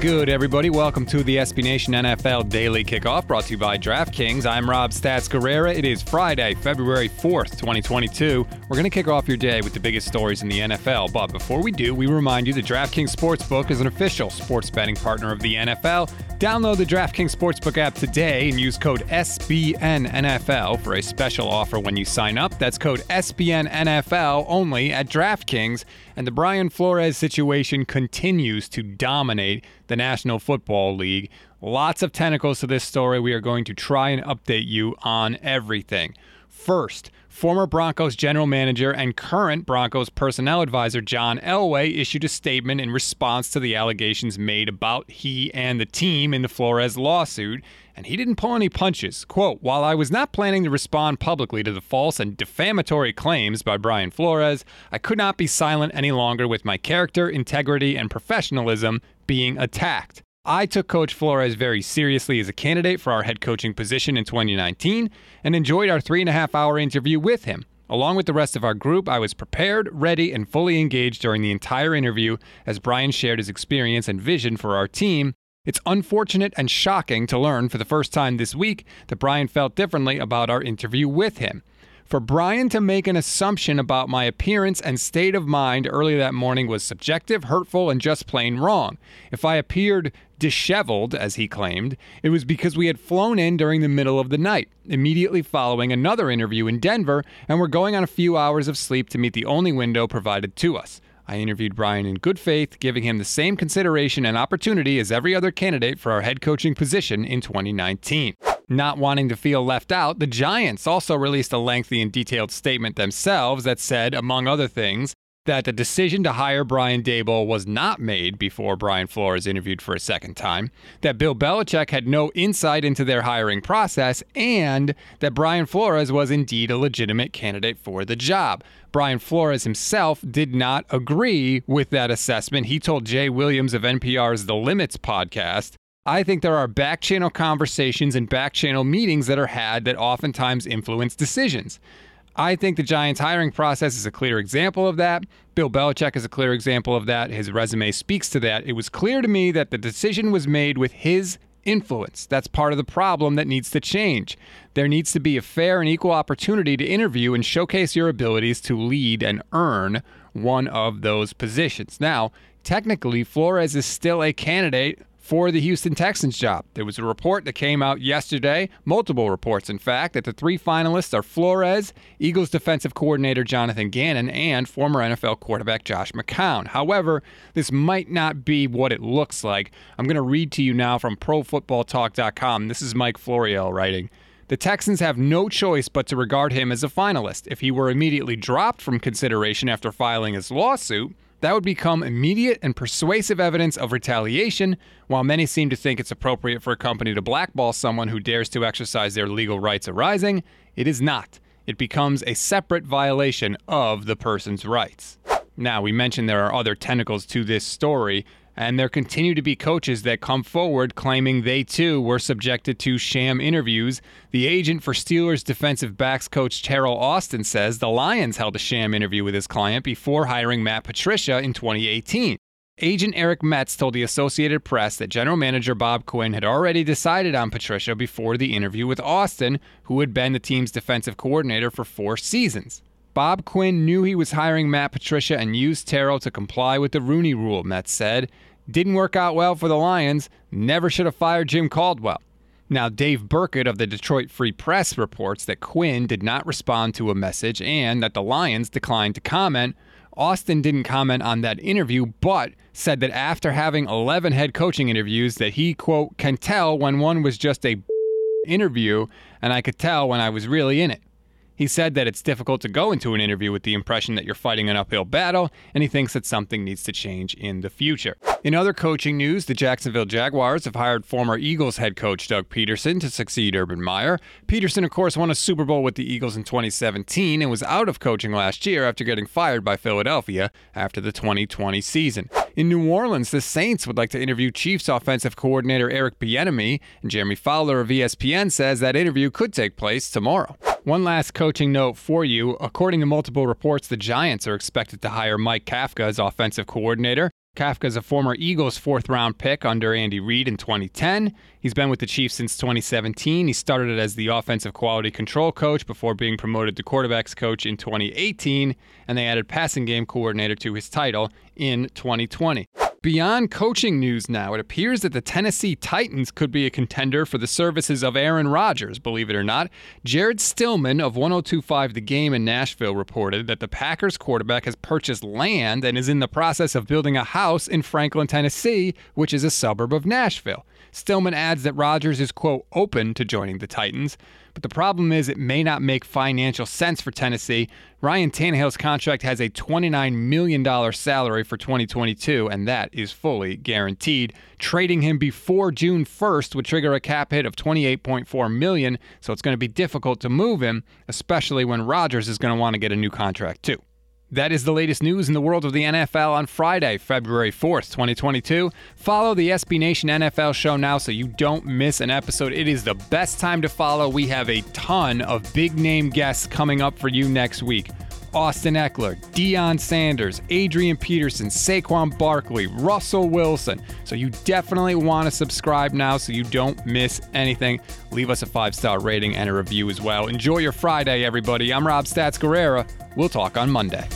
good, everybody? Welcome to the SB Nation NFL Daily Kickoff brought to you by DraftKings. I'm Rob Stats Guerrera. It is Friday, February 4th, 2022. We're going to kick off your day with the biggest stories in the NFL. But before we do, we remind you that DraftKings Sportsbook is an official sports betting partner of the NFL. Download the DraftKings Sportsbook app today and use code SBNNFL for a special offer when you sign up. That's code SBNNFL only at DraftKings. And the Brian Flores situation continues to dominate the National Football League. Lots of tentacles to this story. We are going to try and update you on everything. First, former Broncos general manager and current Broncos personnel advisor John Elway issued a statement in response to the allegations made about he and the team in the Flores lawsuit, and he didn't pull any punches. Quote, While I was not planning to respond publicly to the false and defamatory claims by Brian Flores, I could not be silent any longer with my character, integrity, and professionalism being attacked. I took Coach Flores very seriously as a candidate for our head coaching position in 2019 and enjoyed our three and a half hour interview with him. Along with the rest of our group, I was prepared, ready, and fully engaged during the entire interview as Brian shared his experience and vision for our team. It's unfortunate and shocking to learn for the first time this week that Brian felt differently about our interview with him. For Brian to make an assumption about my appearance and state of mind early that morning was subjective, hurtful, and just plain wrong. If I appeared disheveled, as he claimed, it was because we had flown in during the middle of the night, immediately following another interview in Denver, and were going on a few hours of sleep to meet the only window provided to us. I interviewed Brian in good faith, giving him the same consideration and opportunity as every other candidate for our head coaching position in 2019. Not wanting to feel left out, the Giants also released a lengthy and detailed statement themselves that said, among other things, that the decision to hire Brian Daboll was not made before Brian Flores interviewed for a second time, that Bill Belichick had no insight into their hiring process, and that Brian Flores was indeed a legitimate candidate for the job. Brian Flores himself did not agree with that assessment. He told Jay Williams of NPR's The Limits podcast I think there are back channel conversations and back channel meetings that are had that oftentimes influence decisions. I think the Giants' hiring process is a clear example of that. Bill Belichick is a clear example of that. His resume speaks to that. It was clear to me that the decision was made with his influence. That's part of the problem that needs to change. There needs to be a fair and equal opportunity to interview and showcase your abilities to lead and earn one of those positions. Now, technically, Flores is still a candidate for the Houston Texans job. There was a report that came out yesterday, multiple reports, in fact, that the three finalists are Flores, Eagles defensive coordinator Jonathan Gannon, and former NFL quarterback Josh McCown. However, this might not be what it looks like. I'm going to read to you now from ProFootballTalk.com. This is Mike Florio writing. The Texans have no choice but to regard him as a finalist. If he were immediately dropped from consideration after filing his lawsuit, that would become immediate and persuasive evidence of retaliation, while many seem to think it's appropriate for a company to blackball someone who dares to exercise their legal rights arising. It is not. It becomes a separate violation of the person's rights. Now, we mentioned there are other tentacles to this story, and there continue to be coaches that come forward claiming they too were subjected to sham interviews. The agent for Steelers defensive backs coach Teryl Austin says the Lions held a sham interview with his client before hiring Matt Patricia in 2018. Agent Eric Metz told the Associated Press that general manager Bob Quinn had already decided on Patricia before the interview with Austin, who had been the team's defensive coordinator for four seasons. Bob Quinn knew he was hiring Matt Patricia and used Teryl to comply with the Rooney Rule, Metz said. Didn't work out well for the Lions. Never should have fired Jim Caldwell. Now, Dave Birkett of the Detroit Free Press reports that Quinn did not respond to a message and that the Lions declined to comment. Austin didn't comment on that interview, but said that after having 11 head coaching interviews that he quote can tell when one was just a interview and I could tell when I was really in it. He said that it's difficult to go into an interview with the impression that you're fighting an uphill battle, and he thinks that something needs to change in the future. In other coaching news, the Jacksonville Jaguars have hired former Eagles head coach Doug Pederson to succeed Urban Meyer. Pederson, of course, won a Super Bowl with the Eagles in 2017 and was out of coaching last year after getting fired by Philadelphia after the 2020 season. In New Orleans, the Saints would like to interview Chiefs offensive coordinator Eric Bieniemy, and Jeremy Fowler of ESPN says that interview could take place tomorrow. One last coaching note for you. According to multiple reports, the Giants are expected to hire Mike Kafka as offensive coordinator. Kafka is a former Eagles fourth round pick under Andy Reid in 2010. He's been with the Chiefs since 2017. He started as the offensive quality control coach before being promoted to quarterbacks coach in 2018, and they added passing game coordinator to his title in 2020. Beyond coaching news now, it appears that the Tennessee Titans could be a contender for the services of Aaron Rodgers, believe it or not. Jared Stillman of 1025 The Game in Nashville reported that the Packers quarterback has purchased land and is in the process of building a house in Franklin, Tennessee, which is a suburb of Nashville. Stillman adds that Rodgers is, quote, open to joining the Titans. But the problem is, it may not make financial sense for Tennessee. Ryan Tannehill's contract has a $29 million salary for 2022, and that is fully guaranteed. Trading him before June 1st would trigger a cap hit of 28.4 million, so it's going to be difficult to move him, especially when Rodgers is going to want to get a new contract too. That is the latest news in the world of the NFL on Friday, February 4th, 2022. Follow the SB Nation NFL show now so you don't miss an episode. It is the best time to follow. We have a ton of big name guests coming up for you next week. Austin Ekeler, Deion Sanders, Adrian Peterson, Saquon Barkley, Russell Wilson. So you definitely want to subscribe now so you don't miss anything. Leave us a five star rating and a review as well. Enjoy your Friday, everybody. I'm Rob Stats Guerrera. We'll talk on Monday.